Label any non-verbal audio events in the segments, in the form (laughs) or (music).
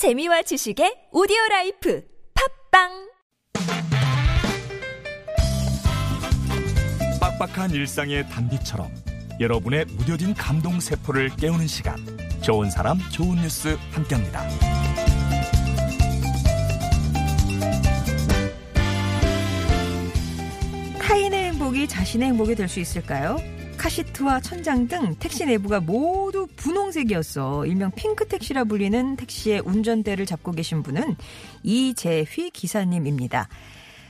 재미와 지식의 오디오 life 팟빵 빡빡한 일상의 단비처럼 여러분의 무뎌진 감동 세포를 깨우는 시간 좋은 사람 좋은 뉴스 함께합니다. 타인의 행복이 자신의 행복이 될 수 있을까요? 카시트와 천장 등 택시 내부가 모두 분홍색이어서 일명 핑크 택시라 불리는 택시의 운전대를 잡고 계신 분은 이재휘 기사님입니다.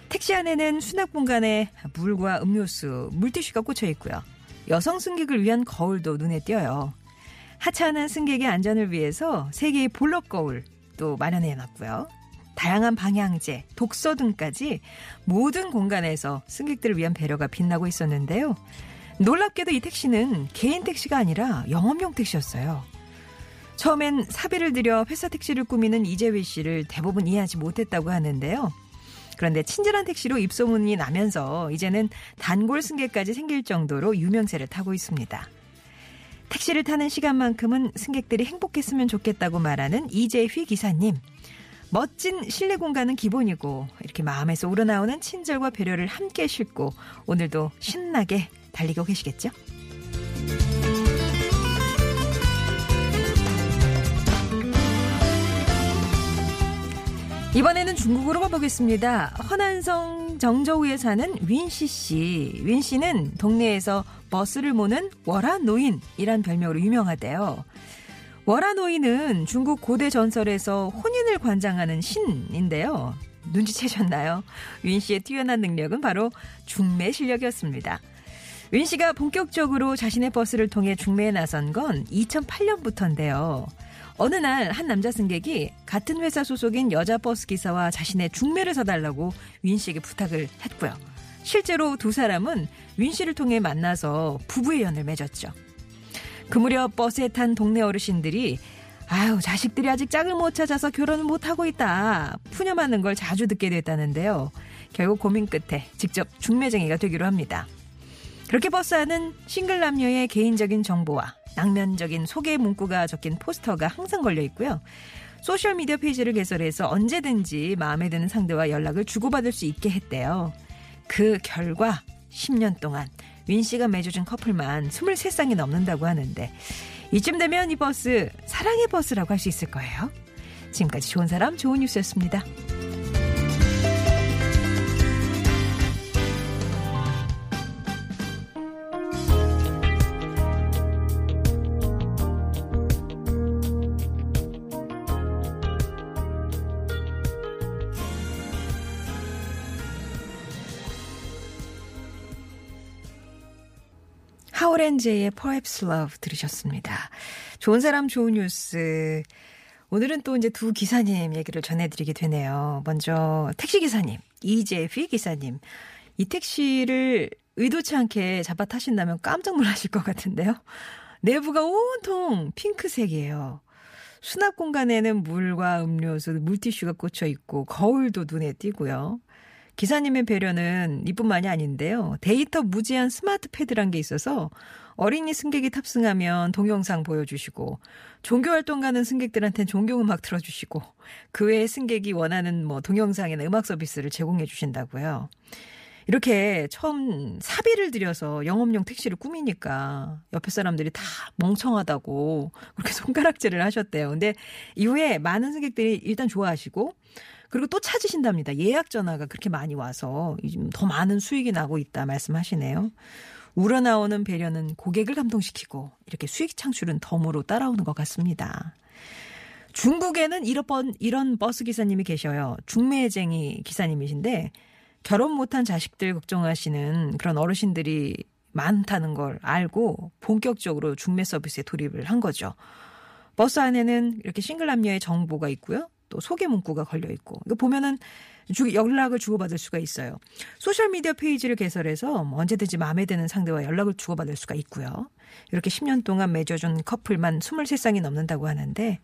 택시 안에는 수납 공간에 물과 음료수, 물티슈가 꽂혀 있고요. 여성 승객을 위한 거울도 눈에 띄어요. 하차하는 승객의 안전을 위해서 세 개의 볼록 거울 또 마련해 놨고요. 다양한 방향제, 독서 등까지 모든 공간에서 승객들을 위한 배려가 빛나고 있었는데요. 놀랍게도 이 택시는 개인 택시가 아니라 영업용 택시였어요. 처음엔 사비를 들여 회사 택시를 꾸미는 이재휘 씨를 대부분 이해하지 못했다고 하는데요. 그런데 친절한 택시로 입소문이 나면서 이제는 단골 승객까지 생길 정도로 유명세를 타고 있습니다. 택시를 타는 시간만큼은 승객들이 행복했으면 좋겠다고 말하는 이재휘 기사님. 멋진 실내 공간은 기본이고 이렇게 마음에서 우러나오는 친절과 배려를 함께 싣고 오늘도 신나게 달리고 계시겠죠? 이번에는 중국으로 가보겠습니다. 허난성 정저우에 사는 윈씨 씨. 윈 씨는 동네에서 버스를 모는 월화 노인이란 별명으로 유명하대요. 월화 노인은 중국 고대 전설에서 혼인을 관장하는 신인데요. 눈치채셨나요? 윈 씨의 뛰어난 능력은 바로 중매 실력이었습니다. 윈 씨가 본격적으로 자신의 버스를 통해 중매에 나선 건 2008년부터인데요. 어느 날 한 남자 승객이 같은 회사 소속인 여자 버스 기사와 자신의 중매를 서달라고 윈 씨에게 부탁을 했고요. 실제로 두 사람은 윈 씨를 통해 만나서 부부의 연을 맺었죠. 그 무렵 버스에 탄 동네 어르신들이 아유 자식들이 아직 짝을 못 찾아서 결혼을 못 하고 있다 푸념하는 걸 자주 듣게 됐다는데요. 결국 고민 끝에 직접 중매쟁이가 되기로 합니다. 그렇게 버스 안은 싱글 남녀의 개인적인 정보와 낭만적인 소개 문구가 적힌 포스터가 항상 걸려 있고요. 소셜미디어 페이지를 개설해서 언제든지 마음에 드는 상대와 연락을 주고받을 수 있게 했대요. 그 결과 10년 동안 윈 씨가 맺어준 커플만 23쌍이 넘는다고 하는데 이쯤 되면 이 버스 사랑의 버스라고 할 수 있을 거예요. 지금까지 좋은 사람 좋은 뉴스였습니다. 하오렌즈의 Perhaps Love 들으셨습니다. 좋은 사람 좋은 뉴스. 오늘은 또 이제 두 기사님 얘기를 전해드리게 되네요. 먼저 택시 기사님, 이재휘 기사님. 이 택시를 의도치 않게 잡아 타신다면 깜짝 놀라실 것 같은데요. 내부가 온통 핑크색이에요. 수납 공간에는 물과 음료수, 물티슈가 꽂혀 있고 거울도 눈에 띄고요. 기사님의 배려는 이뿐만이 아닌데요. 데이터 무제한 스마트 패드란 게 있어서 어린이 승객이 탑승하면 동영상 보여주시고 종교 활동 가는 승객들한테는 종교 음악 틀어주시고 그 외에 승객이 원하는 뭐 동영상이나 음악 서비스를 제공해 주신다고요. 이렇게 처음 사비를 들여서 영업용 택시를 꾸미니까 옆에 사람들이 다 멍청하다고 그렇게 (laughs) 손가락질을 하셨대요. 근데 이후에 많은 승객들이 일단 좋아하시고 그리고 또 찾으신답니다. 예약 전화가 그렇게 많이 와서 더 많은 수익이 나고 있다 말씀하시네요. 우러나오는 배려는 고객을 감동시키고 이렇게 수익 창출은 덤으로 따라오는 것 같습니다. 중국에는 이런, 이런 버스 기사님이 계셔요. 중매쟁이 기사님이신데 결혼 못한 자식들 걱정하시는 그런 어르신들이 많다는 걸 알고 본격적으로 중매 서비스에 돌입을 한 거죠. 버스 안에는 이렇게 싱글 남녀의 정보가 있고요. 또 소개 문구가 걸려 있고 이거 보면은 주, 연락을 주고받을 수가 있어요. 소셜 미디어 페이지를 개설해서 뭐 언제든지 마음에 드는 상대와 연락을 주고받을 수가 있고요. 이렇게 10년 동안 맺어준 커플만 23쌍이 넘는다고 하는데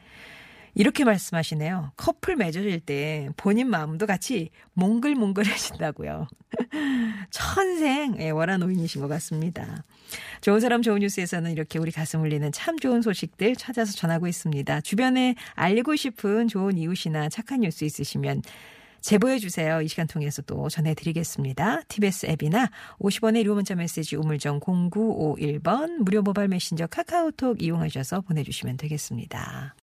이렇게 말씀하시네요. 커플 맺어질 때 본인 마음도 같이 몽글몽글해진다고요. (laughs) 천생 예, 월하노인이신 것 같습니다. 좋은 사람 좋은 뉴스에서는 이렇게 우리 가슴 울리는 참 좋은 소식들 찾아서 전하고 있습니다. 주변에 알리고 싶은 좋은 이웃이나 착한 뉴스 있으시면 제보해 주세요. 이 시간 통해서 또 전해드리겠습니다. TBS 앱이나 50원의 1호 문자 메시지 우물정 0951번 무료 모바일 메신저 카카오톡 이용하셔서 보내주시면 되겠습니다.